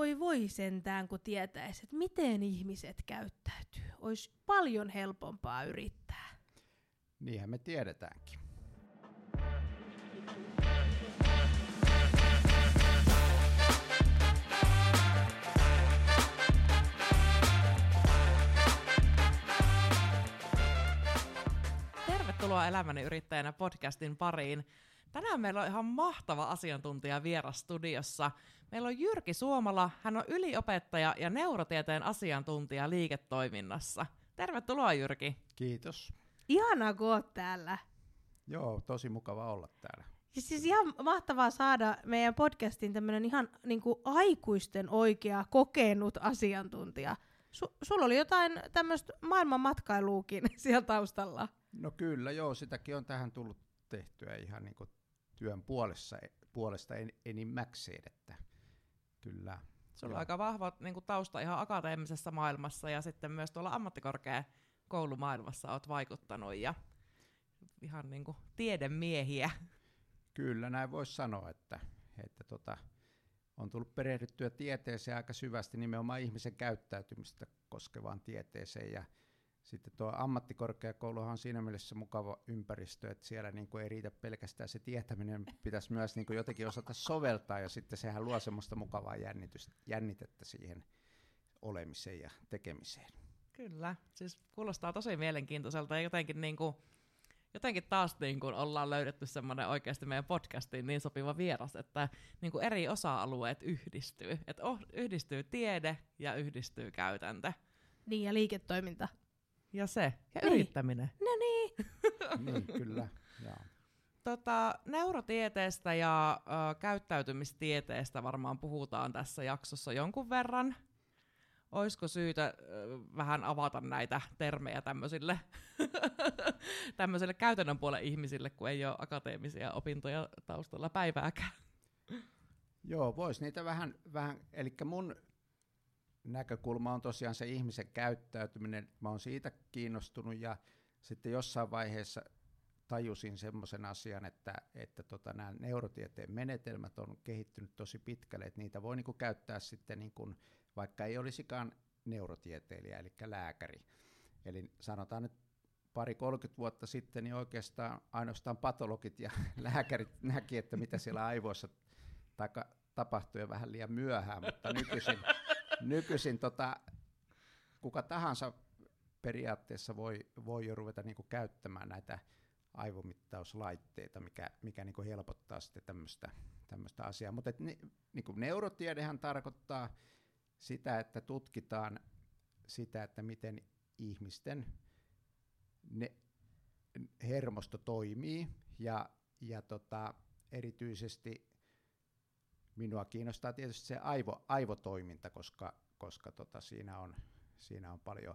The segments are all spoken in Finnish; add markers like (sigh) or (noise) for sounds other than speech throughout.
voi voi sentään, kun tietäisi, että miten ihmiset käyttäytyy. Olisi paljon helpompaa yrittää. Niinhän me tiedetäänkin. Tervetuloa Elämäni yrittäjänä podcastin pariin. Tänään meillä on ihan mahtava asiantuntija vieras studiossa. Meillä on Jyrki Suomala, hän on yliopettaja ja neurotieteen asiantuntija liiketoiminnassa. Tervetuloa Jyrki. Kiitos. Ihanaa, kun oot täällä. Joo, tosi mukava olla täällä. Ja siis ihan mahtavaa saada meidän podcastin tämmöinen ihan niin kuin aikuisten oikea kokenut asiantuntija. Su- sulla oli jotain tämmöistä maailman matkailuukin (laughs) siellä taustalla. No kyllä, joo, sitäkin on tähän tullut tehtyä ihan niin kuin työn puolessa, puolesta en, enimmäkseen, että kyllä. Sulla on aika vahva niin kuin tausta ihan akateemisessa maailmassa ja sitten myös tuolla ammattikorkeakoulumaailmassa olet vaikuttanut ja ihan niin kuin tiedemiehiä. Kyllä, näin voisi sanoa, että, että tota, on tullut perehdyttyä tieteeseen aika syvästi nimenomaan ihmisen käyttäytymistä koskevaan tieteeseen ja sitten tuo ammattikorkeakouluhan on siinä mielessä mukava ympäristö, että siellä niin kuin ei riitä pelkästään se tietäminen, pitäisi myös niin kuin jotenkin osata soveltaa, ja sitten sehän luo semmoista mukavaa jännitettä siihen olemiseen ja tekemiseen. Kyllä, siis kuulostaa tosi mielenkiintoiselta ja jotenkin, niin kuin, jotenkin taas niin kuin ollaan löydetty semmoinen oikeasti meidän podcastiin niin sopiva vieras, että niin kuin eri osa-alueet yhdistyy. Että oh, yhdistyy tiede ja yhdistyy käytäntö. Niin, ja liiketoiminta. Ja se, ja niin. yrittäminen. No niin. (laughs) niin, kyllä. Ja. Tota, neurotieteestä ja ö, käyttäytymistieteestä varmaan puhutaan tässä jaksossa jonkun verran. Olisiko syytä ö, vähän avata näitä termejä tämmöisille, (laughs) tämmöisille käytännön puolen ihmisille, kun ei ole akateemisia opintoja taustalla päivääkään? Joo, vois niitä vähän, vähän eli mun näkökulma on tosiaan se ihmisen käyttäytyminen. Mä oon siitä kiinnostunut ja sitten jossain vaiheessa tajusin semmoisen asian, että, että tota, nämä neurotieteen menetelmät on kehittynyt tosi pitkälle, että niitä voi niinku käyttää sitten, niinku, vaikka ei olisikaan neurotieteilijä, eli lääkäri. Eli sanotaan nyt pari 30 vuotta sitten, niin oikeastaan ainoastaan patologit ja (laughs) lääkärit näki, että mitä siellä aivoissa taka, tapahtui vähän liian myöhään, mutta nykyisin (laughs) nykyisin tota, kuka tahansa periaatteessa voi, voi jo ruveta niin käyttämään näitä aivomittauslaitteita, mikä, mikä niin helpottaa sitten tämmöistä asiaa. Mutta ni, niin neurotiedehän tarkoittaa sitä, että tutkitaan sitä, että miten ihmisten ne, hermosto toimii ja, ja tota, erityisesti minua kiinnostaa tietysti se aivo, aivotoiminta, koska, koska tota, siinä, on, siinä on paljon,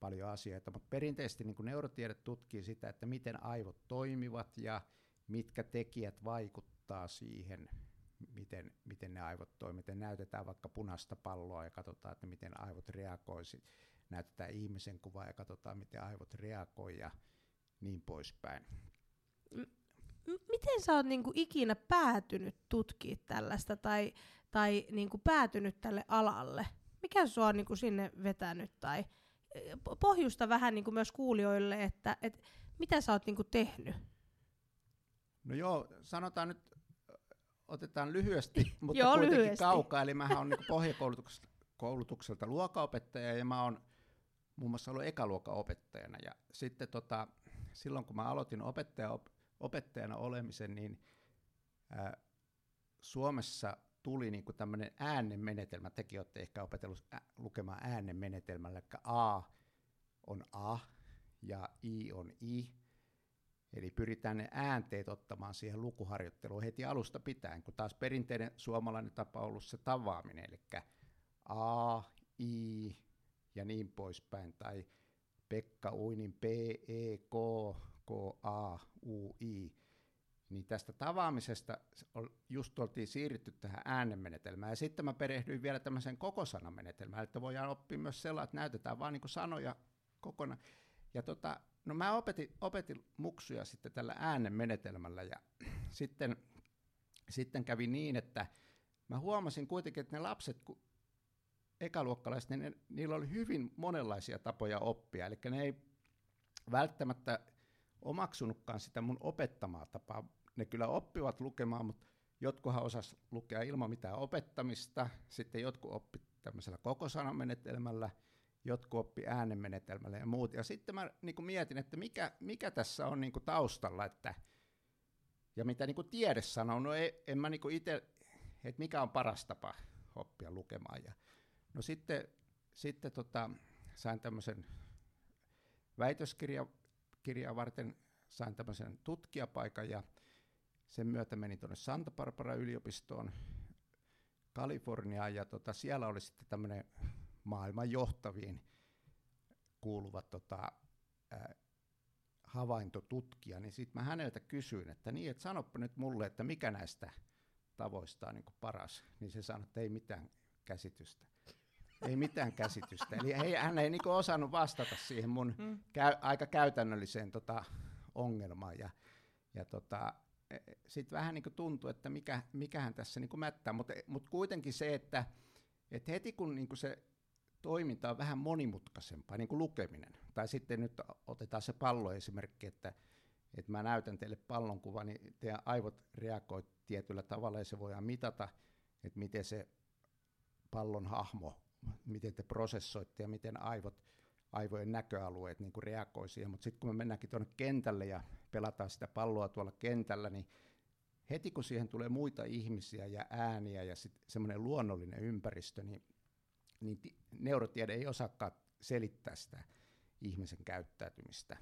paljon asioita. Mutta perinteisesti niin neurotiede tutkii sitä, että miten aivot toimivat ja mitkä tekijät vaikuttaa siihen, miten, miten ne aivot toimivat. Näytetään vaikka punaista palloa ja katsotaan, että miten aivot reagoisivat. Näytetään ihmisen kuvaa ja katsotaan, miten aivot reagoivat ja niin poispäin miten sä oot niinku ikinä päätynyt tutkimaan tällaista tai, tai niinku päätynyt tälle alalle? Mikä sua on niinku sinne vetänyt? Tai pohjusta vähän niinku myös kuulijoille, että et, mitä sä oot niinku tehnyt? No joo, sanotaan nyt, otetaan lyhyesti, (laughs) mutta joo, kuitenkin lyhyesti. kaukaa. Eli mä oon niinku pohjakoulutukselta luokaopettaja ja mä oon muun muassa ollut ekaluokan opettajana. Ja sitten tota, silloin kun mä aloitin opettaja opettajana olemisen, niin ää, Suomessa tuli niin kuin tämmöinen äänenmenetelmä, tekin olette ehkä opetellut ä, lukemaan äänenmenetelmällä, eli A on A ja I on I, eli pyritään ne äänteet ottamaan siihen lukuharjoitteluun heti alusta pitäen, kun taas perinteinen suomalainen tapa on ollut se tavaaminen, eli A, I ja niin poispäin, tai Pekka Uinin P, E, K, K-A-U-I, niin tästä tavaamisesta just oltiin siirrytty tähän äänenmenetelmään. Ja sitten mä perehdyin vielä tämmöiseen kokosanamenetelmään, että voidaan oppia myös sellainen, että näytetään vaan niin sanoja kokonaan. Ja tota, no mä opetin, opetin muksuja sitten tällä äänenmenetelmällä ja (clears throat) sitten, sitten kävi niin, että mä huomasin kuitenkin, että ne lapset, kun ekaluokkalaiset, niin ne, niillä oli hyvin monenlaisia tapoja oppia. Eli ne ei välttämättä omaksunutkaan sitä mun opettamaa tapaa. Ne kyllä oppivat lukemaan, mutta jotkuhan osas lukea ilman mitään opettamista, sitten jotkut oppi tämmöisellä koko sanamenetelmällä, jotkut oppi äänenmenetelmällä ja muut. Ja sitten mä niin kuin mietin, että mikä, mikä tässä on niin kuin taustalla, että, ja mitä niin kuin tiede sanoo, no ei, en mä niin itse, että mikä on paras tapa oppia lukemaan. Ja, no sitten, sitten tota, sain tämmöisen väitöskirjaa varten, sain tämmöisen tutkijapaikan ja sen myötä menin tuonne Santa Barbara yliopistoon Kaliforniaan ja tota, siellä oli sitten tämmöinen maailman johtaviin kuuluva tota, havaintotutkija, niin sitten mä häneltä kysyin, että niin, että sanoppa nyt mulle, että mikä näistä tavoista on niin paras, niin se sanoi, että ei mitään käsitystä. Ei mitään käsitystä. Eli ei, hän ei niin osannut vastata siihen mun mm. käy, aika käytännölliseen tota, ongelmaan. Ja, ja tota, e, e, sitten vähän niin tuntui, että mikä, mikähän tässä niin mättää, mutta mut kuitenkin se, että et heti kun niin se toiminta on vähän monimutkaisempaa, niin kuin lukeminen, tai sitten nyt otetaan se palloesimerkki, että, että mä näytän teille pallonkuvan, niin teidän aivot reagoivat tietyllä tavalla, ja se voidaan mitata, että miten se pallon hahmo, miten te prosessoitte ja miten aivot, aivojen näköalueet niin kuin reagoi siihen, mutta sitten kun me mennäänkin tuonne kentälle ja pelataan sitä palloa tuolla kentällä, niin heti kun siihen tulee muita ihmisiä ja ääniä ja semmoinen luonnollinen ympäristö, niin niin neurotiede ei osaakaan selittää sitä ihmisen käyttäytymistä.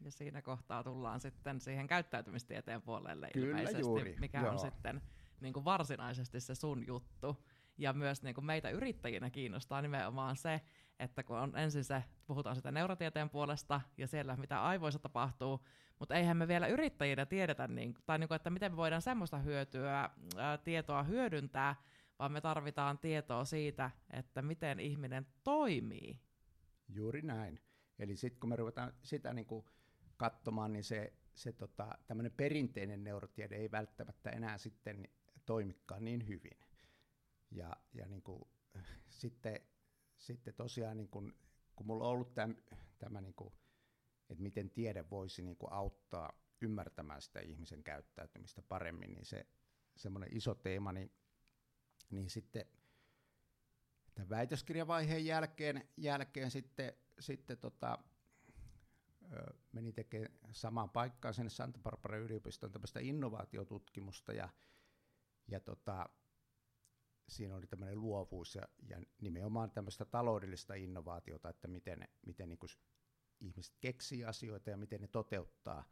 Ja siinä kohtaa tullaan sitten siihen käyttäytymistieteen puolelle Kyllä ilmeisesti, juuri, mikä joo. on sitten niin kuin varsinaisesti se sun juttu. Ja myös niin kuin meitä yrittäjinä kiinnostaa nimenomaan se, että kun on ensin se, puhutaan sitä neurotieteen puolesta ja siellä mitä aivoissa tapahtuu, mutta eihän me vielä yrittäjinä tiedetä, niin, tai niin kuin, että miten me voidaan semmoista hyötyä, ää, tietoa hyödyntää, vaan me tarvitaan tietoa siitä, että miten ihminen toimii. Juuri näin. Eli sitten kun me ruvetaan sitä niin kuin katsomaan, niin se, se tota, tämmöinen perinteinen neurotiede ei välttämättä enää sitten toimikaan niin hyvin. Ja, ja niin kuin, (laughs) sitten, sitten tosiaan, niin kuin, kun mulla on ollut tämä, tämä niin kuin, että miten tiede voisi niin kuin auttaa ymmärtämään sitä ihmisen käyttäytymistä paremmin, niin se semmoinen iso teema, niin niin sitten tämän väitöskirjavaiheen jälkeen, jälkeen sitten, sitten tota, ö, meni tekemään samaan paikkaan sinne Santa Barbara yliopistoon tämmöistä innovaatiotutkimusta ja, ja tota, siinä oli tämmöinen luovuus ja, ja nimenomaan tämmöistä taloudellista innovaatiota, että miten, miten niin ihmiset keksii asioita ja miten ne toteuttaa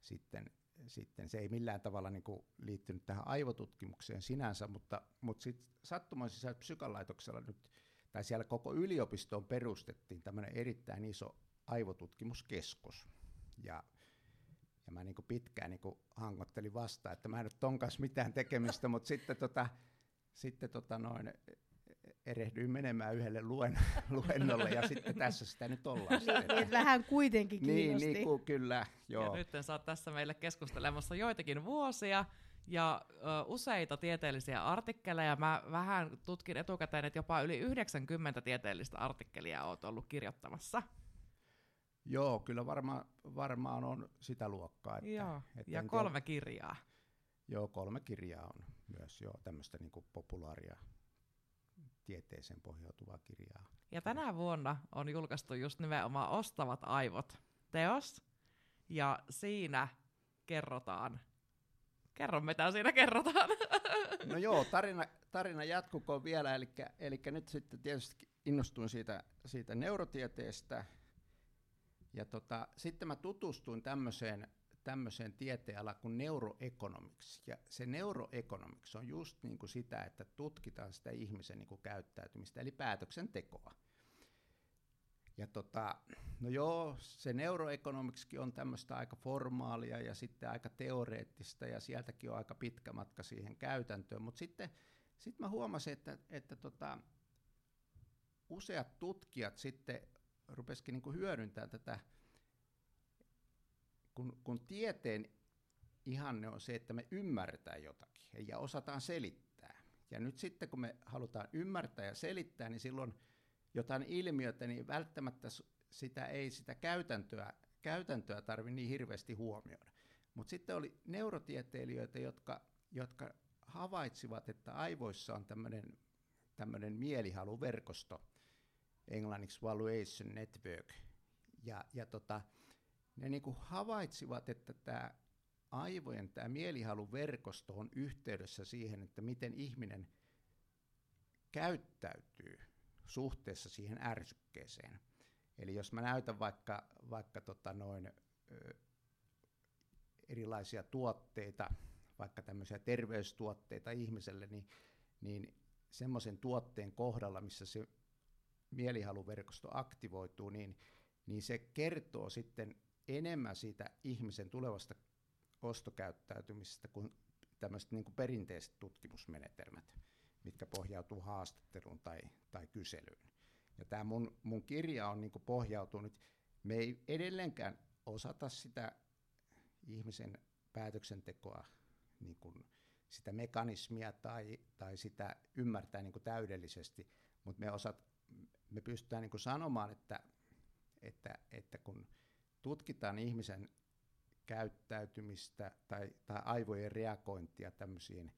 sitten sitten se ei millään tavalla niin kuin liittynyt tähän aivotutkimukseen sinänsä, mutta, mutta sitten sattumoisessa psykalaitoksella nyt, tai siellä koko yliopistoon perustettiin tämmöinen erittäin iso aivotutkimuskeskus. Ja, ja mä niin kuin pitkään niin kuin hangottelin vastaan, että mä en ole ton kanssa mitään tekemistä, mutta sitten, tota, sitten tota noin, erehdyin menemään yhdelle luen, (laughs) luennolle ja sitten tässä sitä nyt ollaan. Niin, niin vähän kuitenkin kiinnosti. Niin, niin kuin, kyllä, joo. Ja nyt sä oot tässä meille keskustelemassa joitakin vuosia ja ö, useita tieteellisiä artikkeleja. Mä vähän tutkin etukäteen, että jopa yli 90 tieteellistä artikkelia oot ollut kirjoittamassa. Joo, kyllä varma, varmaan on sitä luokkaa. Että, joo, että ja kolme tiedä. kirjaa. Joo, kolme kirjaa on myös joo, tämmöistä niin populaaria tieteeseen pohjautuvaa kirjaa. Ja tänä vuonna on julkaistu just nimenomaan Ostavat aivot teos, ja siinä kerrotaan, kerro mitä siinä kerrotaan. (laughs) No joo, tarina, tarina jatkukoon vielä, eli, eli nyt sitten tietysti innostuin siitä, siitä neurotieteestä, ja tota, sitten mä tutustuin tämmöiseen tämmöiseen tieteenalaan kuin neuroeconomics. Ja se neuroeconomics on just niin kuin sitä, että tutkitaan sitä ihmisen niin kuin käyttäytymistä, eli päätöksentekoa. Ja tota, no joo, se neuroekonomiksikin on tämmöistä aika formaalia ja sitten aika teoreettista ja sieltäkin on aika pitkä matka siihen käytäntöön, mutta sitten sit mä huomasin, että, että tota, useat tutkijat sitten rupesikin niin hyödyntämään tätä kun, kun tieteen ihanne on se, että me ymmärretään jotakin ja osataan selittää. Ja nyt sitten kun me halutaan ymmärtää ja selittää, niin silloin jotain ilmiötä, niin välttämättä sitä ei sitä käytäntöä, käytäntöä tarvitse niin hirveästi huomioida. Mutta sitten oli neurotieteilijöitä, jotka, jotka havaitsivat, että aivoissa on tämmöinen mielihaluverkosto, englanniksi valuation network. Ja, ja tota, ne niinku havaitsivat, että tämä aivojen tämä mielihaluverkosto on yhteydessä siihen, että miten ihminen käyttäytyy suhteessa siihen ärsykkeeseen. Eli jos mä näytän vaikka, vaikka tota noin, ö, erilaisia tuotteita, vaikka tämmöisiä terveystuotteita ihmiselle, niin, niin semmoisen tuotteen kohdalla, missä se mielihaluverkosto aktivoituu, niin, niin se kertoo sitten enemmän siitä ihmisen tulevasta ostokäyttäytymisestä kuin tämmöiset niin kuin perinteiset tutkimusmenetelmät, mitkä pohjautuu haastatteluun tai, tai kyselyyn. Ja tämä mun, mun kirja on niin kuin pohjautunut, me ei edelleenkään osata sitä ihmisen päätöksentekoa, niin kuin sitä mekanismia tai, tai sitä ymmärtää niin kuin täydellisesti, mutta me, osat, me pystytään niin kuin sanomaan, että, että, että kun tutkitaan ihmisen käyttäytymistä tai, tai aivojen reagointia tämmöisiin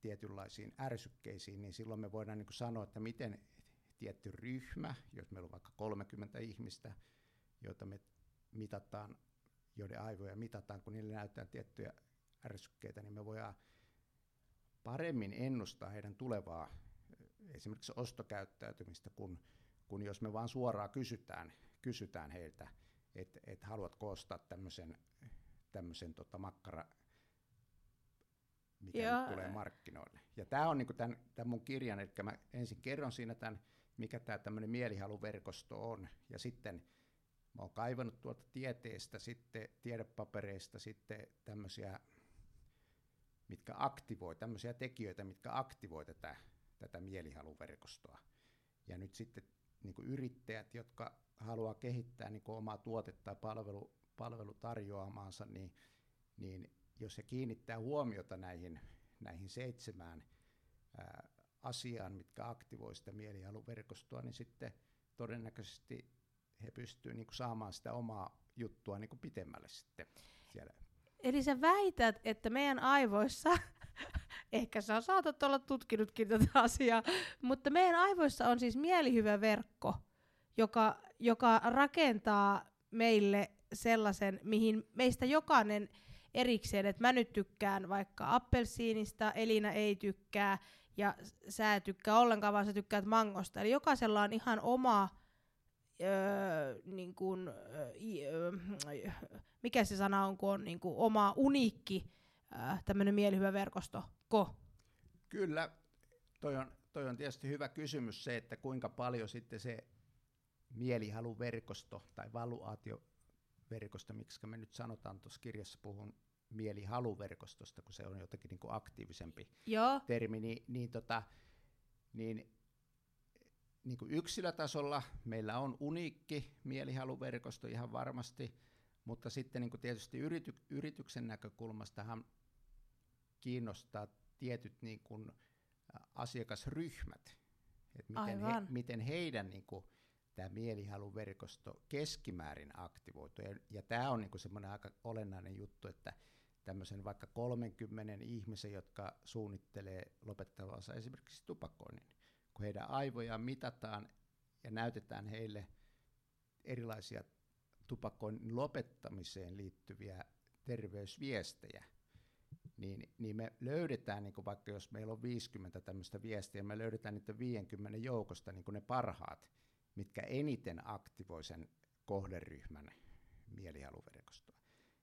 tietynlaisiin ärsykkeisiin, niin silloin me voidaan niin sanoa, että miten tietty ryhmä, jos meillä on vaikka 30 ihmistä, joita me mitataan, joiden aivoja mitataan, kun niille näyttää tiettyjä ärsykkeitä, niin me voidaan paremmin ennustaa heidän tulevaa esimerkiksi ostokäyttäytymistä, kun, kun jos me vaan suoraan kysytään, kysytään heiltä, että et haluatko ostaa tämmöisen tämmöisen tota makkara, mikä Joo. nyt tulee markkinoille. Ja tämä on niinku tämän, tämän mun kirjan, eli mä ensin kerron siinä tämän, mikä tämä tämmöinen mielihaluverkosto on, ja sitten mä oon kaivannut tuolta tieteestä, sitten tiedepapereista sitten tämmöisiä, mitkä aktivoi, tämmöisiä tekijöitä, mitkä aktivoi tätä, tätä mielihaluverkostoa. Ja nyt sitten niin yrittäjät, jotka haluaa kehittää niin omaa tuotetta tai palvelu, palvelutarjoamaansa, niin, niin jos se kiinnittää huomiota näihin, näihin seitsemään ää, asiaan, mitkä aktivoi sitä mielihaluverkostoa, niin sitten todennäköisesti he pystyvät niin saamaan sitä omaa juttua niin pitemmälle sitten siellä. Eli sä väität, että meidän aivoissa, (laughs) ehkä sä saatat olla tutkinutkin tätä asiaa, mutta meidän aivoissa on siis mielihyvä verkko, joka, joka rakentaa meille sellaisen, mihin meistä jokainen erikseen, että mä nyt tykkään vaikka appelsiinista, Elina ei tykkää, ja sä et tykkää ollenkaan, vaan sä tykkäät mangosta. Eli jokaisella on ihan oma, öö, niin kun, öö, mikä se sana on, kun on niin kun oma uniikki öö, tämmöinen mielihyvä verkosto, ko? Kyllä, toi on, toi on tietysti hyvä kysymys se, että kuinka paljon sitten se mielihaluverkosto tai valuaatio verkosto, miksi me nyt sanotaan tuossa kirjassa, puhun mielihaluverkostosta, kun se on jotenkin niin kuin aktiivisempi Joo. termi, niin, niin, tota, niin, niin kuin yksilötasolla meillä on uniikki mielihaluverkosto ihan varmasti, mutta sitten niin kuin tietysti yrity, yrityksen näkökulmastahan kiinnostaa tietyt niin kuin asiakasryhmät, että miten, he, miten heidän niin kuin, tämä mielihaluverkosto keskimäärin aktivoitu. Ja, ja tämä on niinku semmoinen aika olennainen juttu, että tämmöisen vaikka 30 ihmisen, jotka suunnittelee lopettavansa esimerkiksi tupakoinnin, kun heidän aivojaan mitataan ja näytetään heille erilaisia tupakoinnin lopettamiseen liittyviä terveysviestejä, niin, niin me löydetään, niin vaikka jos meillä on 50 tämmöistä viestiä, me löydetään niitä 50 joukosta niin ne parhaat, mitkä eniten aktivoi sen kohderyhmän mielihaluverkostoa.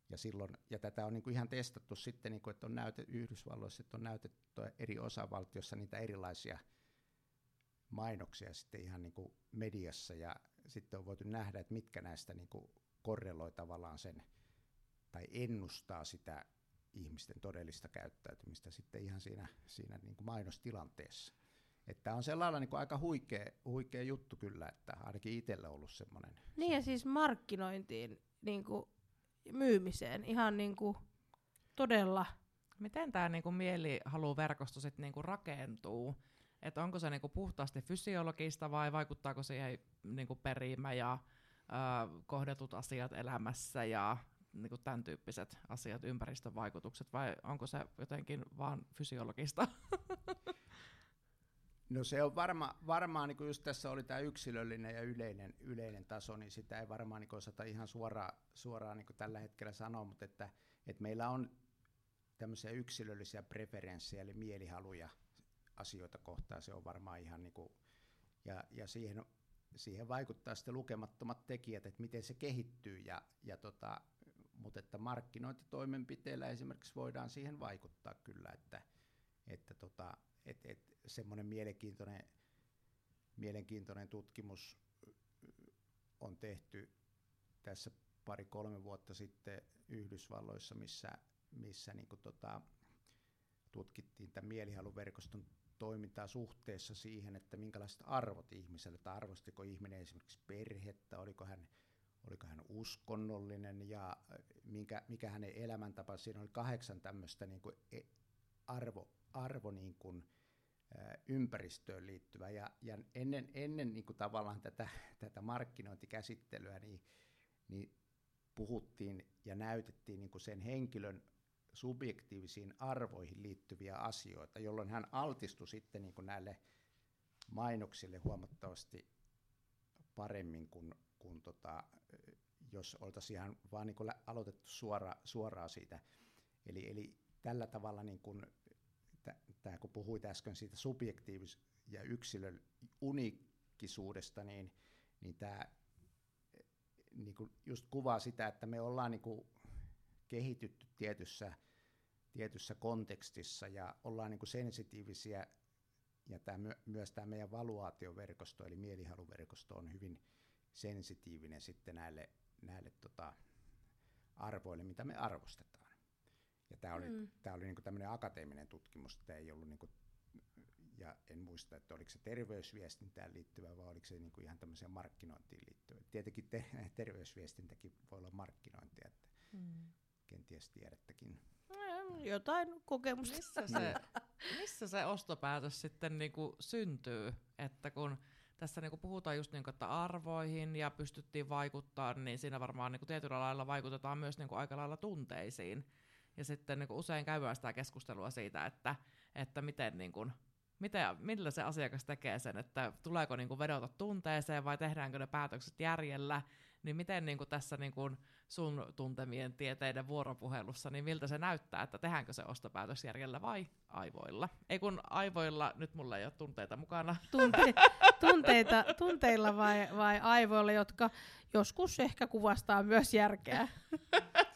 Ja, silloin, ja tätä on niin kuin ihan testattu sitten, niin kuin, että on näytetty Yhdysvalloissa, että on näytetty eri osavaltiossa niitä erilaisia mainoksia sitten ihan niin kuin mediassa, ja sitten on voitu nähdä, että mitkä näistä niin kuin korreloi tavallaan sen, tai ennustaa sitä ihmisten todellista käyttäytymistä sitten ihan siinä, siinä niin kuin mainostilanteessa. Että on sellainen niin aika huikea, huikea juttu kyllä, että ainakin itsellä on ollut semmoinen. Niin ja siis markkinointiin, niin kuin myymiseen, ihan niin kuin todella Miten tämä niinku mielihaluverkosto sitten niinku rakentuu? Et onko se niinku puhtaasti fysiologista vai vaikuttaako siihen niinku perimä ja ö, kohdetut asiat elämässä ja niinku tämän tyyppiset asiat, ympäristövaikutukset, vai onko se jotenkin vaan fysiologista? (laughs) No se on varma, varmaan, niin kuin just tässä oli tämä yksilöllinen ja yleinen, yleinen taso, niin sitä ei varmaan niin osata ihan suoraan, suoraan niin tällä hetkellä sanoa, mutta että, että meillä on tämmöisiä yksilöllisiä preferenssejä, eli mielihaluja asioita kohtaan, se on varmaan ihan niin kuin, ja, ja siihen, siihen vaikuttaa sitten lukemattomat tekijät, että miten se kehittyy, ja, ja tota, mutta että markkinointitoimenpiteillä esimerkiksi voidaan siihen vaikuttaa kyllä, että, että tota, et, et, semmoinen mielenkiintoinen, mielenkiintoinen tutkimus on tehty tässä pari-kolme vuotta sitten Yhdysvalloissa, missä, missä niin tota, tutkittiin tämän mielihaluverkoston toimintaa suhteessa siihen, että minkälaiset arvot ihmiselle, tai arvostiko ihminen esimerkiksi perhettä, oliko hän, oliko hän uskonnollinen ja minkä, mikä hänen elämäntapa, siinä oli kahdeksan tämmöistä niin kuin e, arvo, arvo niin kuin, ympäristöön liittyvä. Ja, ja ennen, ennen niin kuin tavallaan tätä, tätä markkinointikäsittelyä, niin, niin puhuttiin ja näytettiin niin kuin sen henkilön subjektiivisiin arvoihin liittyviä asioita, jolloin hän altistui sitten niin kuin näille mainoksille huomattavasti paremmin kuin, kuin tota, jos oltaisiin ihan vaan niin kuin aloitettu suora, suoraan siitä. Eli, eli tällä tavalla niin kuin tämä kun puhuit äsken siitä subjektiivis- ja yksilön unikkisuudesta, niin, niin tämä niin kuin just kuvaa sitä, että me ollaan niin kuin kehitytty tietyssä, tietyssä kontekstissa ja ollaan niin kuin sensitiivisiä ja tämä, myös tämä meidän valuaatioverkosto eli mielihaluverkosto on hyvin sensitiivinen sitten näille, näille tota, arvoille, mitä me arvostetaan. Ja tämä oli, mm. tää oli niinku tämmöinen akateeminen tutkimus, tämä ei ollut niinku, ja en muista, että oliko se terveysviestintään liittyvä vai oliko se niinku ihan tämmöiseen markkinointiin liittyvä. Tietenkin te, (laughs) terveysviestintäkin voi olla markkinointia, että mm. kenties tiedättekin. Mm, jotain kokemusta. Missä se, missä se ostopäätös sitten niinku syntyy, että kun tässä niinku puhutaan just niinku, että arvoihin ja pystyttiin vaikuttaa, niin siinä varmaan niinku tietyllä lailla vaikutetaan myös niinku aika lailla tunteisiin ja sitten niin kuin usein käydään sitä keskustelua siitä, että, että miten, niin kuin, miten, millä se asiakas tekee sen, että tuleeko niin kuin vedota tunteeseen vai tehdäänkö ne päätökset järjellä, niin miten niin kuin tässä niin kuin sun tuntemien tieteiden vuoropuhelussa, niin miltä se näyttää, että tehdäänkö se ostopäätös järjellä vai aivoilla? Ei kun aivoilla, nyt mulla ei ole tunteita mukana. Tunte, tunteita, tunteilla vai, vai aivoilla, jotka joskus ehkä kuvastaa myös järkeä. (laughs)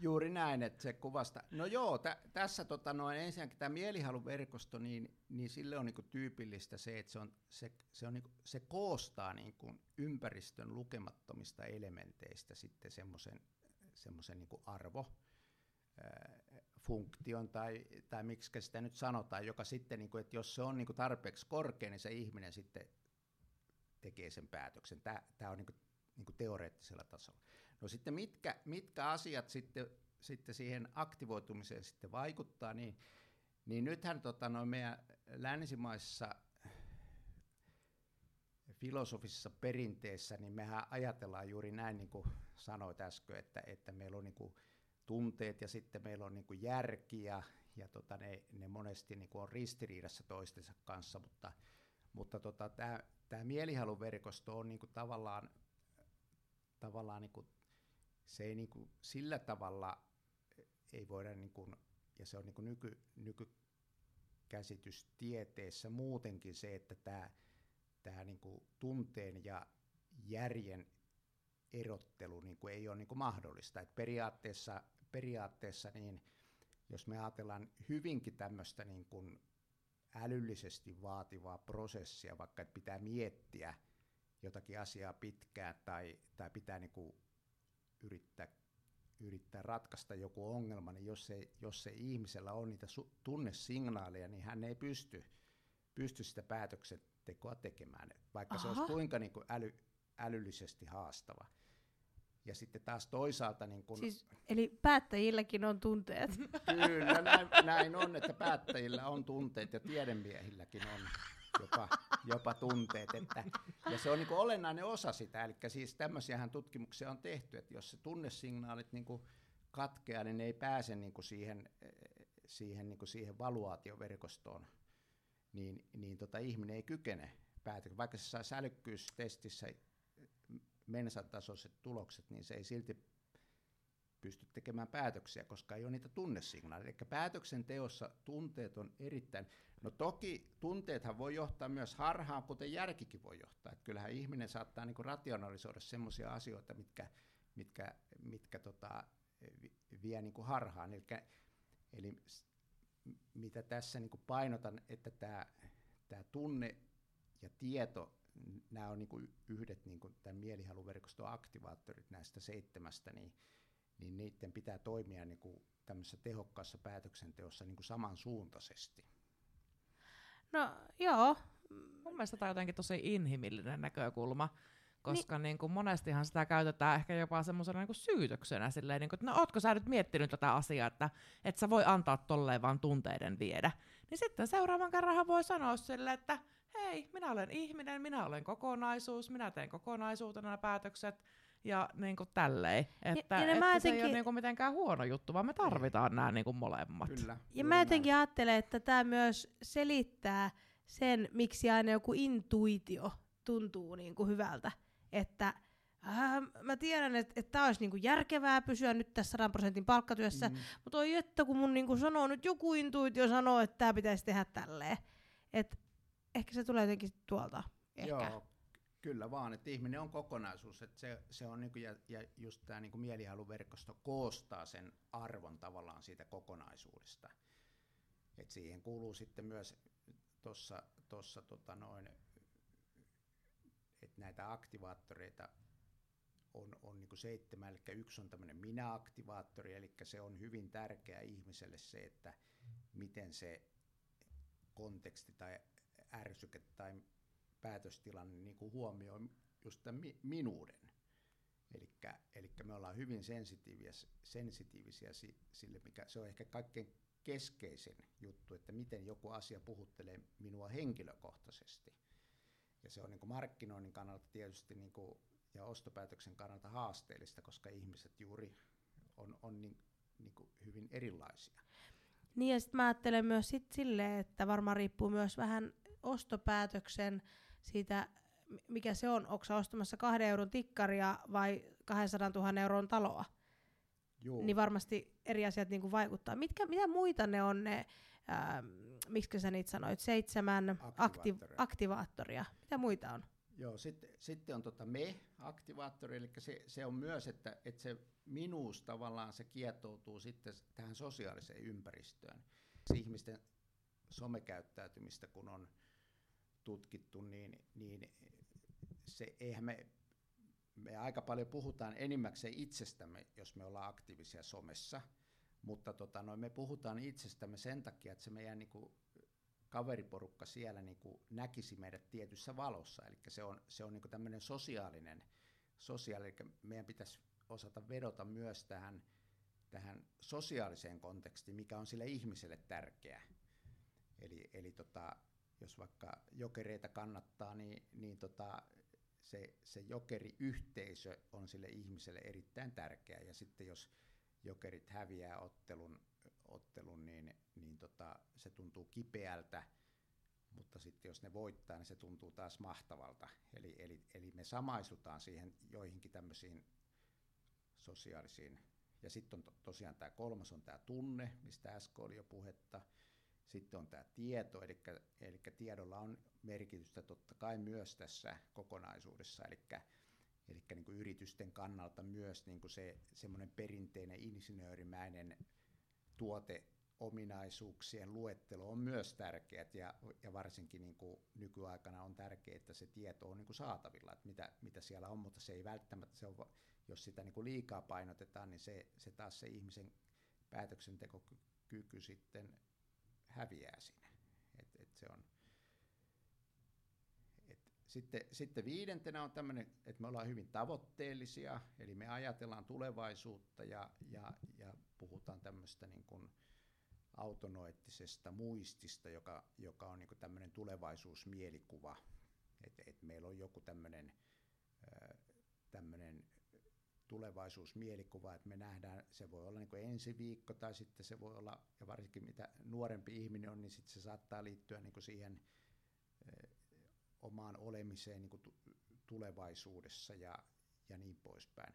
Juuri näin, että se kuvasta. No joo, tä, tässä tota, noin, ensinnäkin tämä mielihaluverkosto, niin, niin sille on niinku tyypillistä se, että se, on, se, se, on niinku, se koostaa niinku ympäristön lukemattomista elementeistä sitten semmoisen semmoisen niinku arvo, funktion tai, tai miksi sitä nyt sanotaan, joka sitten, niin kuin, että jos se on niin kuin tarpeeksi korkea, niin se ihminen sitten tekee sen päätöksen. Tämä, on niin kuin, niin kuin teoreettisella tasolla. No sitten mitkä, mitkä asiat sitten, sitten siihen aktivoitumiseen sitten vaikuttaa, niin, niin nythän tota, no meidän länsimaissa filosofisessa perinteessä, niin mehän ajatellaan juuri näin, niin kuin sanoit äsken, että, että meillä on niin kuin tunteet ja sitten meillä on niin kuin järki ja, ja tota, ne, ne monesti niin kuin on ristiriidassa toistensa kanssa, mutta, mutta tota, tämä mielihaluverkosto on niin kuin tavallaan, tavallaan niin kuin se ei niin kuin sillä tavalla ei voida, niin kuin, ja se on niin kuin nyky, nykykäsitys tieteessä muutenkin se, että tämä, tämä niin kuin tunteen ja järjen erottelu niin kuin ei ole niin kuin mahdollista. Et periaatteessa, periaatteessa niin, jos me ajatellaan hyvinkin tämmöistä niin kuin älyllisesti vaativaa prosessia, vaikka että pitää miettiä jotakin asiaa pitkään tai, tai pitää niin kuin yrittää, yrittää ratkaista joku ongelma, niin jos ei, jos ei ihmisellä ole niitä su- tunnesignaaleja, niin hän ei pysty, pysty sitä päätöksentekoa tekemään, vaikka Aha. se olisi kuinka niin kuin äly, älyllisesti haastava. ja sitten taas toisaalta... Niin kun, siis, eli päättäjilläkin on tunteet. Kyllä, näin, näin on, että päättäjillä on tunteet ja tiedemiehilläkin on jopa, jopa tunteet. Että, ja se on niin olennainen osa sitä, eli siis tämmöisiähän tutkimuksia on tehty, että jos se tunnesignaalit niin katkeaa, niin ne ei pääse niin siihen, siihen, niin siihen valuaatioverkostoon, niin, niin tota, ihminen ei kykene päätöksiä. Vaikka se saa sälykkyystestissä mensan tasoiset tulokset, niin se ei silti pysty tekemään päätöksiä, koska ei ole niitä tunnesignaaleja. Eli päätöksenteossa tunteet on erittäin... No toki tunteethan voi johtaa myös harhaan, kuten järkikin voi johtaa. Että kyllähän ihminen saattaa niinku rationalisoida sellaisia asioita, mitkä, mitkä, mitkä tota, vie niinku harhaan. Eli, eli mitä tässä niinku painotan, että tämä tunne ja tieto nämä on niin kuin yhdet niin kuin tämän mielihaluverkoston aktivaattorit näistä seitsemästä, niin, niin niiden pitää toimia niin kuin tämmöisessä tehokkaassa päätöksenteossa niin kuin samansuuntaisesti. No joo. Mun mielestä tämä on jotenkin tosi inhimillinen näkökulma, koska niin. Niin kuin monestihan sitä käytetään ehkä jopa semmoisena niin syytöksenä, silleen, niin kuin, että no ootko sä nyt miettinyt tätä asiaa, että et sä voi antaa tolleen vaan tunteiden viedä. Niin sitten seuraavan kerran voi sanoa sille, että hei, minä olen ihminen, minä olen kokonaisuus, minä teen kokonaisuutena nämä päätökset, ja niin kuin tälleen. Että, ja, ja että jotenkin... se ei ole niin kuin mitenkään huono juttu, vaan me tarvitaan nämä niin kuin molemmat. Kyllä, ja mä jotenkin näin. ajattelen, että tämä myös selittää sen, miksi aina joku intuitio tuntuu niin kuin hyvältä. Että äh, mä tiedän, että, että tämä olisi niinku järkevää pysyä nyt tässä 100 prosentin palkkatyössä, mm. mutta oi että kun mun niinku sanoo nyt joku intuitio sanoo, että tämä pitäisi tehdä tälleen. Että ehkä se tulee jotenkin tuolta. Ehkä. Joo, kyllä vaan, että ihminen on kokonaisuus, että se, se on niinku, ja, ja just tämä niinku mielihaluverkosto koostaa sen arvon tavallaan siitä kokonaisuudesta. Et siihen kuuluu sitten myös tuossa tossa, tota noin, että näitä aktivaattoreita on, on niin seitsemän, eli yksi on tämmöinen minä-aktivaattori, eli se on hyvin tärkeä ihmiselle se, että miten se konteksti tai ärsyke tai päätöstilanne niin kuin huomioi just tämän mi- minuuden. Eli me ollaan hyvin sensitiivisiä, sensitiivisiä sille, mikä se on ehkä kaikkein keskeisin juttu, että miten joku asia puhuttelee minua henkilökohtaisesti. Ja se on niin kuin markkinoinnin kannalta tietysti niin kuin, ja ostopäätöksen kannalta haasteellista, koska ihmiset juuri on, on niin, niin kuin hyvin erilaisia. Niin ja sitten mä ajattelen myös sit silleen, että varmaan riippuu myös vähän ostopäätöksen siitä, mikä se on, onko ostamassa kahden euron tikkaria vai 200 000 euron taloa. Juu. Niin varmasti eri asiat niinku vaikuttaa. Mitkä, mitä muita ne on ne, ähm, miksi sä niitä sanoit, seitsemän aktivaattoria. Akti- aktivaattoria. Mitä muita on? Joo, sitten, sitten on tota me-aktivaattori, eli se, se on myös, että, että se minuus tavallaan se kietoutuu sitten tähän sosiaaliseen ympäristöön. Se ihmisten somekäyttäytymistä, kun on tutkittu, niin, niin se, eihän me, me aika paljon puhutaan enimmäkseen itsestämme, jos me ollaan aktiivisia somessa, mutta tota, no, me puhutaan itsestämme sen takia, että se meidän niin kuin, kaveriporukka siellä niin kuin, näkisi meidät tietyssä valossa, eli se on, se on niin kuin tämmöinen sosiaalinen, sosiaalinen, eli meidän pitäisi osata vedota myös tähän, tähän sosiaaliseen kontekstiin, mikä on sille ihmiselle tärkeä. Eli, eli tota, jos vaikka jokereita kannattaa, niin, niin tota, se, se jokeriyhteisö on sille ihmiselle erittäin tärkeä. Ja sitten jos jokerit häviää ottelun, ottelun niin, niin tota, se tuntuu kipeältä, mutta sitten jos ne voittaa, niin se tuntuu taas mahtavalta. Eli, eli, eli me samaistutaan siihen joihinkin tämmöisiin sosiaalisiin. Ja sitten on to, tosiaan tämä kolmas on tämä tunne, mistä äsken oli jo puhetta – sitten on tämä tieto, eli, eli tiedolla on merkitystä totta kai myös tässä kokonaisuudessa, eli, eli niin kuin yritysten kannalta myös niin kuin se semmoinen perinteinen insinöörimäinen tuote ominaisuuksien luettelo on myös tärkeät ja, ja varsinkin niin kuin nykyaikana on tärkeää, että se tieto on niin kuin saatavilla, että mitä, mitä siellä on, mutta se ei välttämättä, se on, jos sitä niin kuin liikaa painotetaan, niin se, se taas se ihmisen päätöksentekokyky sitten häviää siinä. Et, et se on, et, sitten, sitten viidentenä on tämmöinen, että me ollaan hyvin tavoitteellisia, eli me ajatellaan tulevaisuutta ja, ja, ja puhutaan tämmöistä niin kuin autonoettisesta muistista, joka, joka on niin kuin tämmöinen tulevaisuusmielikuva, että et meillä on joku tämmöinen, tämmöinen tulevaisuusmielikuva, että me nähdään, se voi olla niin ensi viikko tai sitten se voi olla, ja varsinkin mitä nuorempi ihminen on, niin sitten se saattaa liittyä niin siihen omaan olemiseen niin tulevaisuudessa ja, ja niin poispäin.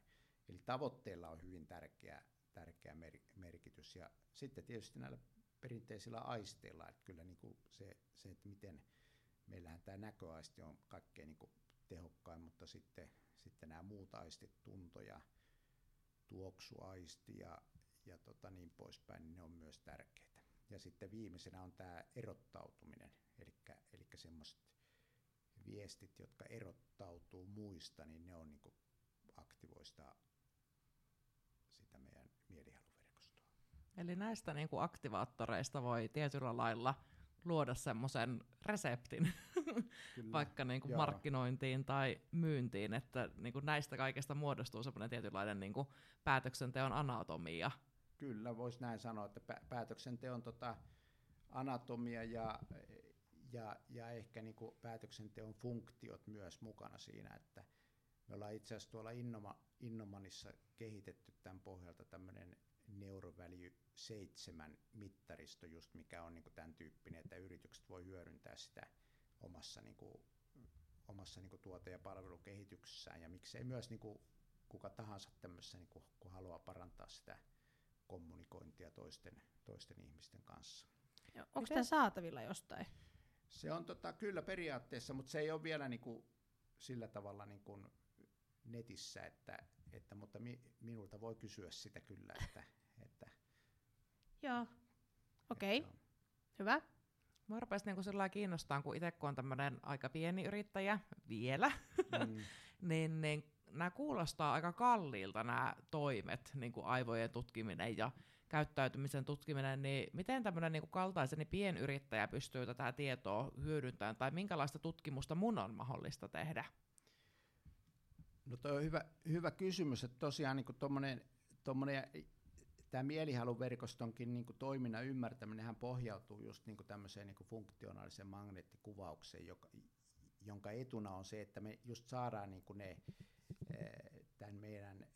Eli tavoitteella on hyvin tärkeä, tärkeä mer- merkitys. Ja sitten tietysti näillä perinteisillä aisteilla, että kyllä niin kuin se, se, että miten meillähän tämä näköaisti on kaikkein niin kuin tehokkain, mutta sitten, sitten nämä muut aistit, tunto ja tuoksuaisti ja, ja tota niin poispäin, niin ne on myös tärkeitä. Ja sitten viimeisenä on tämä erottautuminen, eli semmoiset viestit, jotka erottautuu muista, niin ne on niin aktivoista sitä meidän mielihaluverkostoa. Eli näistä niin aktivaattoreista voi tietyllä lailla luoda semmoisen reseptin Kyllä, vaikka niin kuin markkinointiin tai myyntiin, että niin kuin näistä kaikesta muodostuu semmoinen tietynlainen niin kuin päätöksenteon anatomia. Kyllä, voisi näin sanoa, että päätöksenteon tota, anatomia ja ja, ja ehkä niin kuin päätöksenteon funktiot myös mukana siinä, että me ollaan itse asiassa tuolla Innoma, Innomanissa kehitetty tämän pohjalta tämmöinen neuroväly 7 mittaristo, just mikä on niin kuin tämän tyyppinen, että yritykset voi hyödyntää sitä omassa, niin kuin, omassa niin kuin tuote- ja palvelukehityksessään, ja miksei myös niin kuin kuka tahansa tämmöisessä, niin kuin, kun haluaa parantaa sitä kommunikointia toisten, toisten ihmisten kanssa. Onko tämä saatavilla jostain? Se on tota, kyllä periaatteessa, mutta se ei ole vielä niin kuin, sillä tavalla niin kuin netissä, että, että mutta mi, minulta voi kysyä sitä kyllä. Että, että, Joo, okei, okay. hyvä. Mä rupesin niinku sillä kiinnostaa, kun itse kun on tämmöinen aika pieni yrittäjä vielä, mm. (laughs) niin, niin nämä kuulostaa aika kalliilta nämä toimet, niin kuin aivojen tutkiminen ja käyttäytymisen tutkiminen, niin miten tämmöinen niin kaltaiseni pienyrittäjä pystyy tätä tietoa hyödyntämään, tai minkälaista tutkimusta mun on mahdollista tehdä? No toi on hyvä, hyvä kysymys, että tosiaan niin tommonen, tämä mielihaluverkostonkin niin toiminnan ymmärtäminen pohjautuu just niin tämmöiseen niin funktionaaliseen magneettikuvaukseen, joka, jonka etuna on se, että me just saadaan niin ne, eh, tämän meidän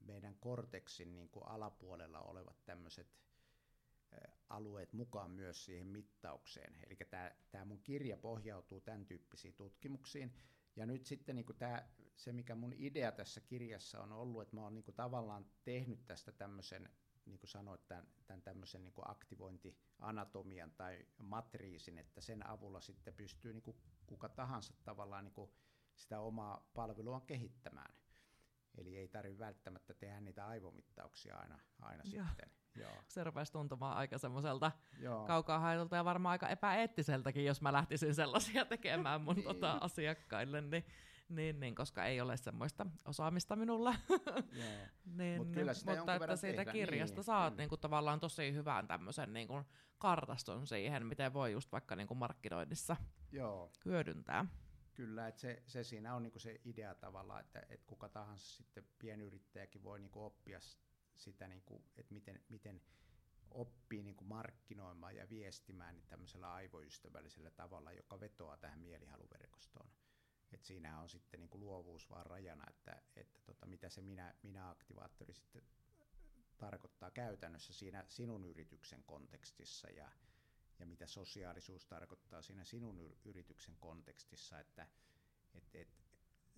meidän korteksin niin kuin alapuolella olevat tämmöiset alueet mukaan myös siihen mittaukseen. Eli tämä mun kirja pohjautuu tämän tyyppisiin tutkimuksiin. Ja nyt sitten niin tämä, se, mikä mun idea tässä kirjassa on ollut, että mä oon niin tavallaan tehnyt tästä tämmöisen, niin kuin sanoit, tämän, tämän tämmöisen niin aktivointianatomian tai matriisin, että sen avulla sitten pystyy niin kuka tahansa tavallaan niin sitä omaa palvelua kehittämään. Eli ei tarvitse välttämättä tehdä niitä aivomittauksia aina, aina Joo. sitten. Joo. Se rupesi tuntumaan aika semmoiselta kaukaa haetulta ja varmaan aika epäeettiseltäkin, jos mä lähtisin sellaisia (laughs) tekemään mun niin. tota, asiakkaille, niin, niin, niin, koska ei ole semmoista osaamista minulla. (laughs) niin, Mut kyllä sitä mutta että siitä tehdä. kirjasta niin, saat niin kuin, tavallaan tosi hyvän tämmöisen niin kuin, kartaston siihen, miten voi just vaikka niin kuin markkinoinnissa Joo. hyödyntää. Kyllä, että se, se siinä on niinku se idea tavallaan, että, että kuka tahansa sitten pienyrittäjäkin voi niinku oppia sitä, niinku, että miten, miten oppii niinku markkinoimaan ja viestimään niin tämmöisellä aivoystävällisellä tavalla, joka vetoaa tähän mielihaluverkostoon. Et siinä on sitten niinku luovuus vaan rajana, että, että tota, mitä se minä, minä-aktivaattori sitten tarkoittaa käytännössä siinä sinun yrityksen kontekstissa ja, ja mitä sosiaalisuus tarkoittaa siinä sinun yrityksen kontekstissa, että et, et,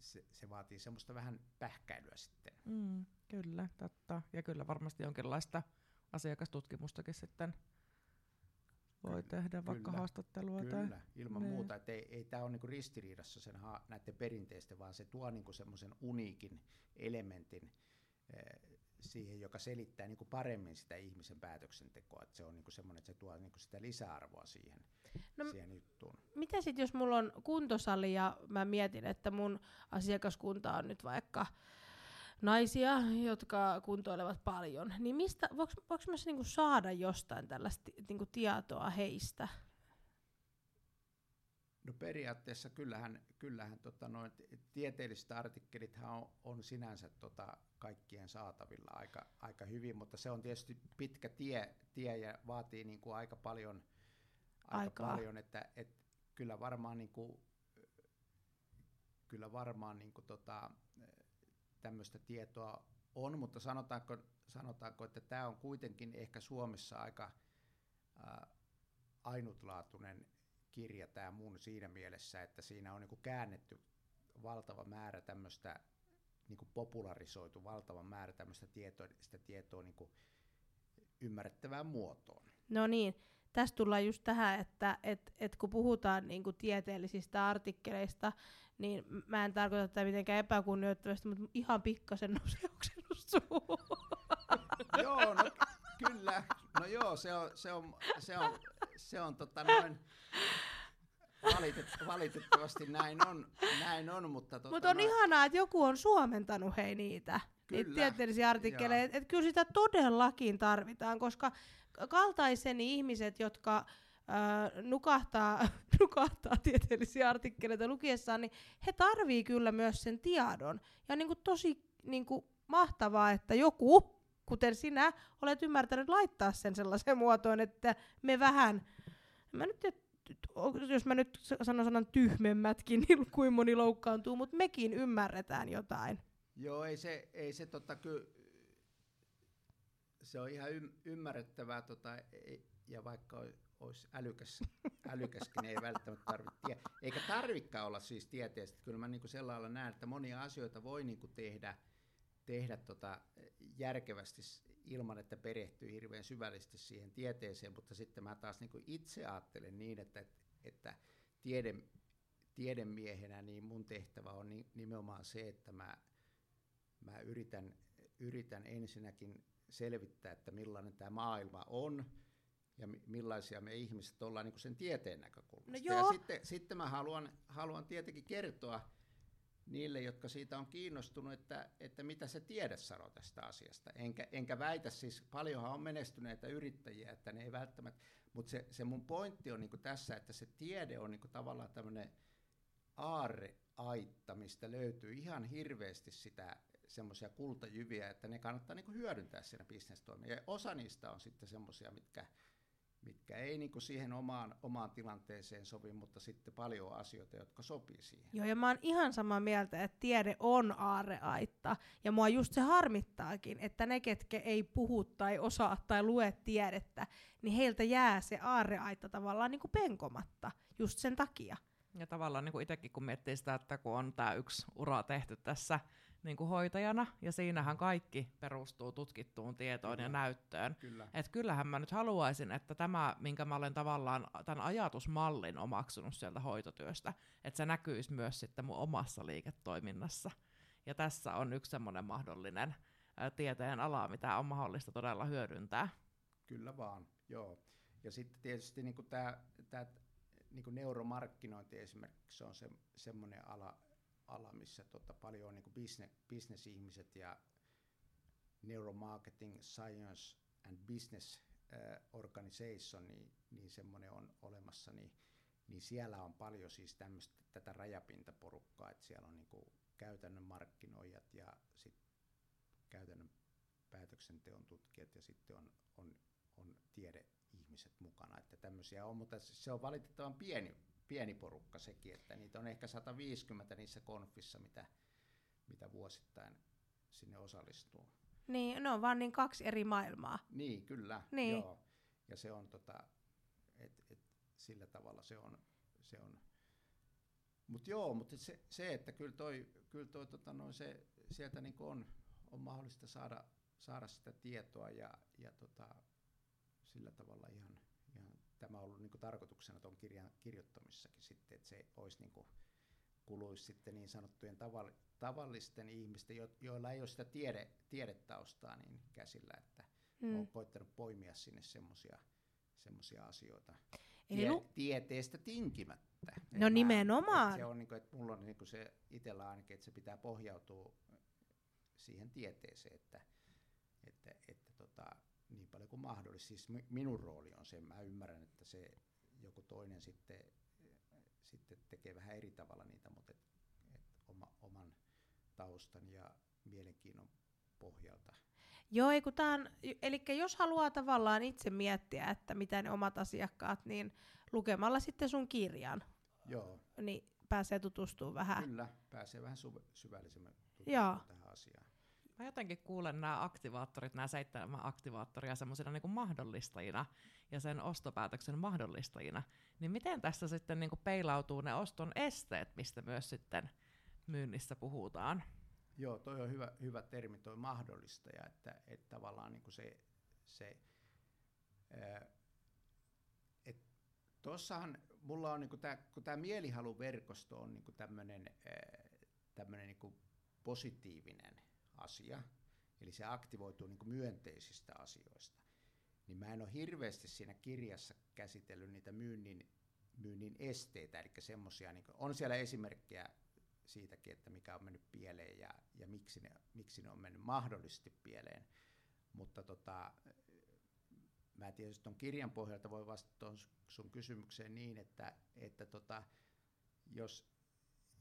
se, se vaatii semmoista vähän pähkäilyä sitten. Mm, kyllä, totta. Ja kyllä varmasti jonkinlaista asiakastutkimustakin sitten voi kyllä, tehdä, vaikka kyllä, haastattelua. Kyllä, tai... ilman ne. muuta. Että ei, ei tämä ole niinku ristiriidassa sen ha- näiden perinteisten, vaan se tuo niinku semmoisen uniikin elementin eh, siihen, joka selittää niin kuin paremmin sitä ihmisen päätöksentekoa. Että se on niin kuin semmoinen, että se tuo niin kuin sitä lisäarvoa siihen, no, siihen juttuun. Mitä sitten, jos mulla on kuntosali ja mä mietin, että mun asiakaskunta on nyt vaikka naisia, jotka kuntoilevat paljon, niin mistä, voiko, voiko mä niinku saada jostain tällaista niinku tietoa heistä? No periaatteessa kyllähän, kyllähän tota noin, tieteelliset artikkelithan on, on sinänsä tota kaikkien saatavilla aika, aika hyvin, mutta se on tietysti pitkä tie, tie ja vaatii niin kuin aika paljon, aika Aikaa. paljon että, että kyllä varmaan, niin kuin, kyllä varmaan niin kuin tota, tämmöistä tietoa on, mutta sanotaanko, sanotaanko, että tämä on kuitenkin ehkä Suomessa aika ää, ainutlaatuinen kirja tämä mun siinä mielessä, että siinä on niinku käännetty valtava määrä tämmöistä, niinku popularisoitu valtava määrä tämmöistä tietoa, sitä tietoa niinku ymmärrettävään muotoon. No niin, tästä tullaan just tähän, että et, et kun puhutaan niinku tieteellisistä artikkeleista, niin mä en tarkoita tätä mitenkään epäkunnioittavasti, mutta ihan pikkasen nousee oksennus suuhun. joo, no kyllä. No joo, se on, se on, se on, se on tota noin, valitet, valitettavasti näin on, näin on mutta tota Mutta on noin, ihanaa, että joku on suomentanut hei niitä, niitä Kyllä, tieteellisiä artikkeleja. Että et kyllä sitä todellakin tarvitaan, koska kaltaiseni ihmiset, jotka äh, nukahtaa, (laughs) nukahtaa tieteellisiä artikkeleita lukiessaan, niin he tarvii kyllä myös sen tiedon. Ja on niin kuin tosi niin kuin mahtavaa, että joku, kuten sinä, olet ymmärtänyt laittaa sen sellaiseen muotoon, että me vähän, mä nyt jos mä nyt sanon sanan tyhmemmätkin, (laughs) niin kuin moni loukkaantuu, mutta mekin ymmärretään jotain. Joo, ei se, ei se tota, ky, se on ihan ym, ymmärrettävää, tota, ei, ja vaikka olisi älykäs, (laughs) älykäskin, niin ei välttämättä tarvitse eikä tarvikaan olla siis tieteestä. Kyllä mä niinku sellailla näen, että monia asioita voi niinku tehdä, tehdä tota järkevästi ilman, että perehtyy hirveän syvällisesti siihen tieteeseen, mutta sitten mä taas niinku itse ajattelen niin, että, että tiede, tiedemiehenä niin mun tehtävä on ni, nimenomaan se, että mä, mä yritän, yritän ensinnäkin selvittää, että millainen tämä maailma on ja mi- millaisia me ihmiset ollaan niin sen tieteen näkökulmasta. No joo. Ja sitten, sitten mä haluan, haluan tietenkin kertoa niille, jotka siitä on kiinnostunut, että, että mitä se tiede sanoo tästä asiasta. Enkä, enkä väitä siis, paljonhan on menestyneitä yrittäjiä, että ne ei välttämättä, mutta se, se mun pointti on niin tässä, että se tiede on niin tavallaan tämmöinen aarreaitta, mistä löytyy ihan hirveästi sitä semmoisia kultajyviä, että ne kannattaa niin hyödyntää siinä bisnestoimia. Ja osa niistä on sitten semmoisia, mitkä, mitkä ei niin siihen omaan, omaan tilanteeseen sovi, mutta sitten paljon asioita, jotka sopii siihen. Joo, ja mä oon ihan samaa mieltä, että tiede on aarreaitta. Ja mua just se harmittaakin, että ne, ketkä ei puhu tai osaa tai lue tiedettä, niin heiltä jää se aarreaitta tavallaan niin kuin penkomatta just sen takia. Ja tavallaan niin kuin itsekin kun miettii sitä, että kun on tämä yksi ura tehty tässä niin kuin hoitajana, ja siinähän kaikki perustuu tutkittuun tietoon Kyllä. ja näyttöön. Kyllä. Et kyllähän mä nyt haluaisin, että tämä, minkä mä olen tavallaan tämän ajatusmallin omaksunut sieltä hoitotyöstä, että se näkyisi myös sitten mun omassa liiketoiminnassa. Ja tässä on yksi semmoinen mahdollinen ä, tieteen ala, mitä on mahdollista todella hyödyntää. Kyllä vaan, joo. Ja sitten tietysti niin tämä, niin neuromarkkinointi esimerkiksi on se, semmoinen ala, ala, missä tota paljon on niin business, business-ihmiset ja neuromarketing, science and business äh, organization, niin, niin semmoinen on olemassa, niin, niin siellä on paljon siis tämmöistä, tätä rajapintaporukkaa, että siellä on niin kuin käytännön markkinoijat ja sitten käytännön päätöksenteon tutkijat ja sitten on, on, on tiedeihmiset mukana, että tämmöisiä on, mutta se on valitettavan pieni, pieni porukka sekin, että niitä on ehkä 150 niissä konfissa, mitä, mitä vuosittain sinne osallistuu. Niin, ne on vaan niin kaksi eri maailmaa. Niin, kyllä. Niin. Joo. Ja se on tota, et, et, sillä tavalla se on, se on. Mut joo, mutta se, se, että kyllä toi, kyllä toi tota, no, se, sieltä niin on, on mahdollista saada, saada sitä tietoa ja, ja tota, sillä tavalla ihan tämä on ollut niin tarkoituksena tuon kirjan kirjoittamisessakin sitten, että se olisi niin kuin, kuluisi sitten niin sanottujen tavalli, tavallisten ihmisten, jo, joilla ei ole sitä tiede, tiedetaustaa niin käsillä, että mm. on koittanut poimia sinne semmoisia semmoisia asioita. Eli Tie, lu- tieteestä tinkimättä. Et No nimenomaan. et se on niin kuin, että mulla on niin kuin se itsellä ainakin, että se pitää pohjautua siihen tieteeseen, että, että, että tota, niin paljon kuin mahdollista. Siis minun rooli on se, mä ymmärrän, että se joku toinen sitten sitten tekee vähän eri tavalla niitä, mutta et, et oma, oman taustan ja mielenkiinnon pohjalta. Joo, ei kun tää on, eli jos haluaa tavallaan itse miettiä, että mitä ne omat asiakkaat, niin lukemalla sitten sun kirjan, Joo, niin pääsee tutustumaan vähän. kyllä, pääsee vähän syv- syvällisemmin Joo. tutustumaan tähän asiaan. Mä jotenkin kuulen nämä aktivaattorit, nämä seitsemän aktivaattoria semmoisina niin mahdollistajina ja sen ostopäätöksen mahdollistajina. Niin miten tässä sitten niin peilautuu ne oston esteet, mistä myös sitten myynnissä puhutaan? Joo, toi on hyvä, hyvä termi, toi mahdollistaja, että, että tavallaan niin kuin se, se tossahan mulla on, niin kuin tää, kun tämä mielihaluverkosto on niin tämmöinen niin positiivinen asia, eli se aktivoituu niin kuin myönteisistä asioista, niin mä en ole hirveästi siinä kirjassa käsitellyt niitä myynnin, myynnin esteitä, eli semmoisia, niin on siellä esimerkkejä siitäkin, että mikä on mennyt pieleen ja, ja miksi, ne, miksi ne on mennyt mahdollisesti pieleen. Mutta tota, mä tietysti tuon kirjan pohjalta voi vastata sun kysymykseen niin, että, että tota, jos,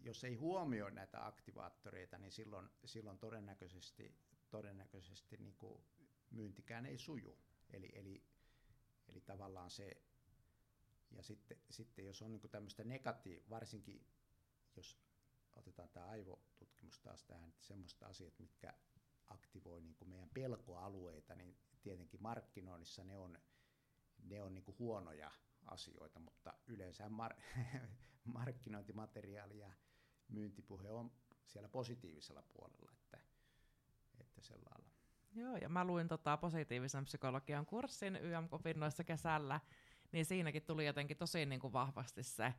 jos ei huomioi näitä aktivaattoreita, niin silloin, silloin todennäköisesti, todennäköisesti niin kuin myyntikään ei suju. Eli, eli, eli tavallaan se, ja sitten, sitten jos on niin tämmöistä negatiivista, varsinkin jos otetaan tämä aivotutkimus taas tähän, että semmoista asiat, mitkä aktivoi niin kuin meidän pelkoalueita, niin tietenkin markkinoinnissa ne on, ne on niin huonoja asioita, mutta yleensä mar- (laughs) markkinointimateriaali ja myyntipuhe on siellä positiivisella puolella, että, että sellailla. Joo, ja mä luin tota positiivisen psykologian kurssin YM-opinnoissa kesällä, niin siinäkin tuli jotenkin tosi niin kuin vahvasti se,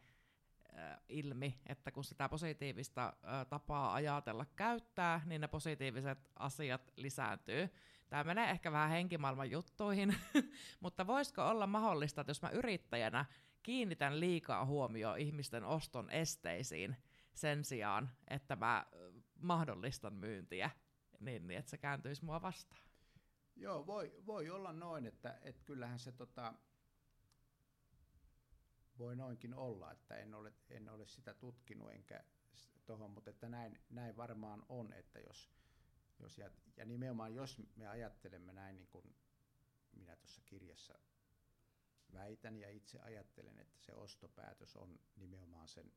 ilmi, että kun sitä positiivista tapaa ajatella käyttää, niin ne positiiviset asiat lisääntyy. Tämä menee ehkä vähän henkimaailman juttuihin, (laughs) mutta voisiko olla mahdollista, että jos mä yrittäjänä kiinnitän liikaa huomioon ihmisten oston esteisiin sen sijaan, että mä mahdollistan myyntiä, niin, niin että se kääntyisi mua vastaan? Joo, voi, voi olla noin, että, että kyllähän se tota, voi noinkin olla, että en ole, en ole sitä tutkinut enkä tuohon, mutta että näin, näin varmaan on, että jos, jos ja, ja nimenomaan jos me ajattelemme näin niin kuin minä tuossa kirjassa väitän ja itse ajattelen, että se ostopäätös on nimenomaan sen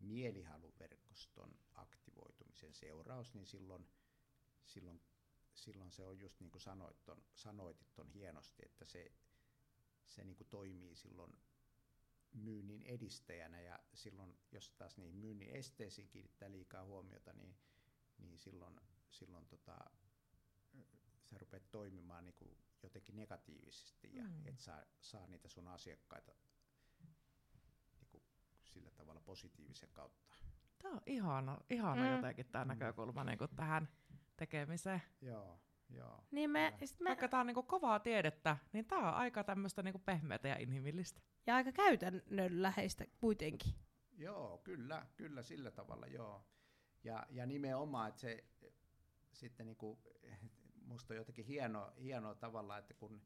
mielihaluverkoston aktivoitumisen seuraus, niin silloin, silloin, silloin se on just niin kuin sanoit ton, sanoitit ton hienosti, että se, se niin kuin toimii silloin myynnin edistäjänä ja silloin, jos taas niihin myynnin esteisiin kiinnittää liikaa huomiota, niin, niin silloin, silloin tota, sä rupeat toimimaan niin kuin jotenkin negatiivisesti ja mm. et saa, saa niitä sun asiakkaita sillä tavalla positiivisen kautta. Tämä on ihana, ihana mm. jotenkin tämä mm. näkökulma niin kuin tähän tekemiseen. Joo, joo. Niin me, me... Vaikka tämä on niin kovaa tiedettä, niin tämä on aika tämmöistä niin pehmeätä ja inhimillistä. Ja aika käytännönläheistä kuitenkin. Joo, kyllä, kyllä sillä tavalla, joo. Ja, ja nimenomaan, että se sitten niin kuin, (laughs) musta on jotenkin hienoa, hienoa tavalla, että kun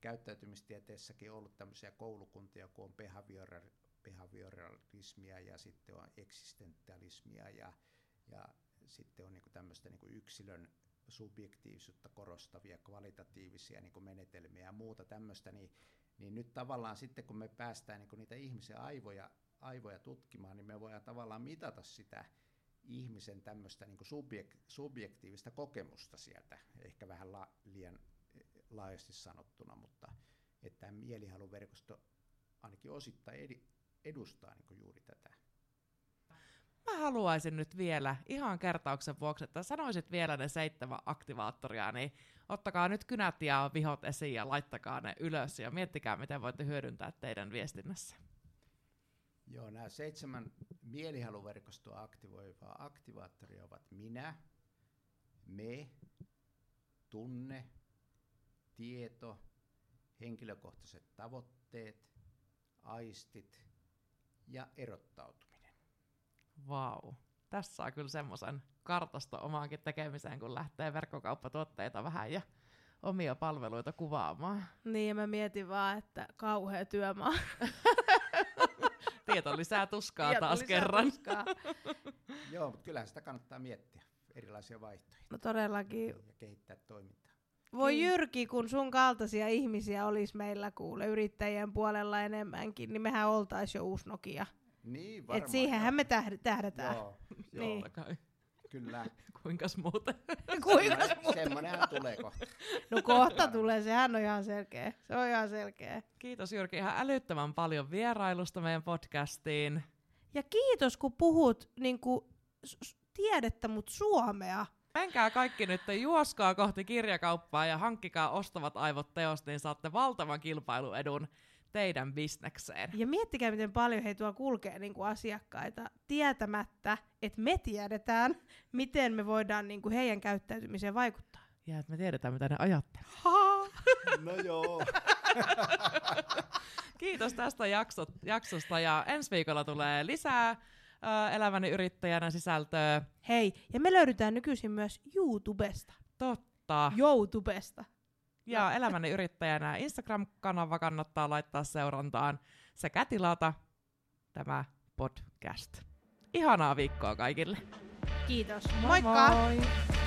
käyttäytymistieteessäkin on ollut tämmöisiä koulukuntia, kun on behavioral, behavioralismia ja sitten on eksistentialismia ja, ja sitten on niin kuin tämmöistä niin kuin yksilön subjektiivisuutta korostavia kvalitatiivisia niin kuin menetelmiä ja muuta tämmöistä, niin niin nyt tavallaan sitten kun me päästään niin niitä ihmisen aivoja, aivoja tutkimaan, niin me voidaan tavallaan mitata sitä ihmisen tämmöistä niin subjek, subjektiivista kokemusta sieltä, ehkä vähän la, liian laajasti sanottuna, mutta että tämä mielihaluverkosto ainakin osittain edustaa niin juuri tätä. Mä haluaisin nyt vielä ihan kertauksen vuoksi, että sanoisit vielä ne seitsemän aktivaattoria, niin ottakaa nyt kynät ja vihot esiin ja laittakaa ne ylös ja miettikää, miten voitte hyödyntää teidän viestinnässä. Joo, nämä seitsemän mielihaluverkostoa aktivoivaa aktivaattoria ovat minä, me, tunne, tieto, henkilökohtaiset tavoitteet, aistit ja erottautuminen. Vau. Tässä saa kyllä semmoisen kartasta omaankin tekemiseen, kun lähtee verkkokauppatuotteita vähän ja omia palveluita kuvaamaan. Niin, ja mä mietin vaan, että kauhea työmaa. (laughs) Tieto lisää tuskaa Tieto taas lisää kerran. tuskaa. Joo, mutta kyllähän sitä kannattaa miettiä, erilaisia vaihtoehtoja No todellakin. ja kehittää toimintaa. Voi Niin. Jyrki, kun sun kaltaisia ihmisiä olisi meillä kuule yrittäjien puolella enemmänkin, niin mehän oltais jo uusi Nokia. Niin, varmaan. Et siihenhän me tähd- tähdätään. Joo, (laughs) joo Niin. Kai. kyllä. (laughs) Kuinkas muuten? (laughs) Kuinka? Semmoinen- Semmoinenhan tulee kohta. No kohta tulee, sehän on ihan selkeä. Se on ihan selkeä. Kiitos Jyrki ihan älyttömän paljon vierailusta meidän podcastiin. Ja kiitos, kun puhut niin kuin, tiedettä, mutta suomea. Menkää kaikki nyt, juoskaa kohti kirjakauppaa ja hankkikaa ostavat aivot teosta, niin saatte valtavan kilpailuedun teidän bisnekseen. Ja miettikää, miten paljon he tuo kulkee niin kuin asiakkaita tietämättä, että me tiedetään, miten me voidaan niin kuin heidän käyttäytymiseen vaikuttaa. Ja että me tiedetään, mitä ne ajattelee. (laughs) No joo. (laughs) Kiitos tästä jaksot, jaksosta ja ensi viikolla tulee lisää ö, elämäni yrittäjänä sisältöä. Hei, ja me löydetään nykyisin myös YouTubesta. Totta. YouTubesta. Ja elämäni yrittäjänä Instagram-kanava kannattaa laittaa seurantaan sekä tilata tämä podcast. Ihanaa viikkoa kaikille. Kiitos. Moi Moikka! moi.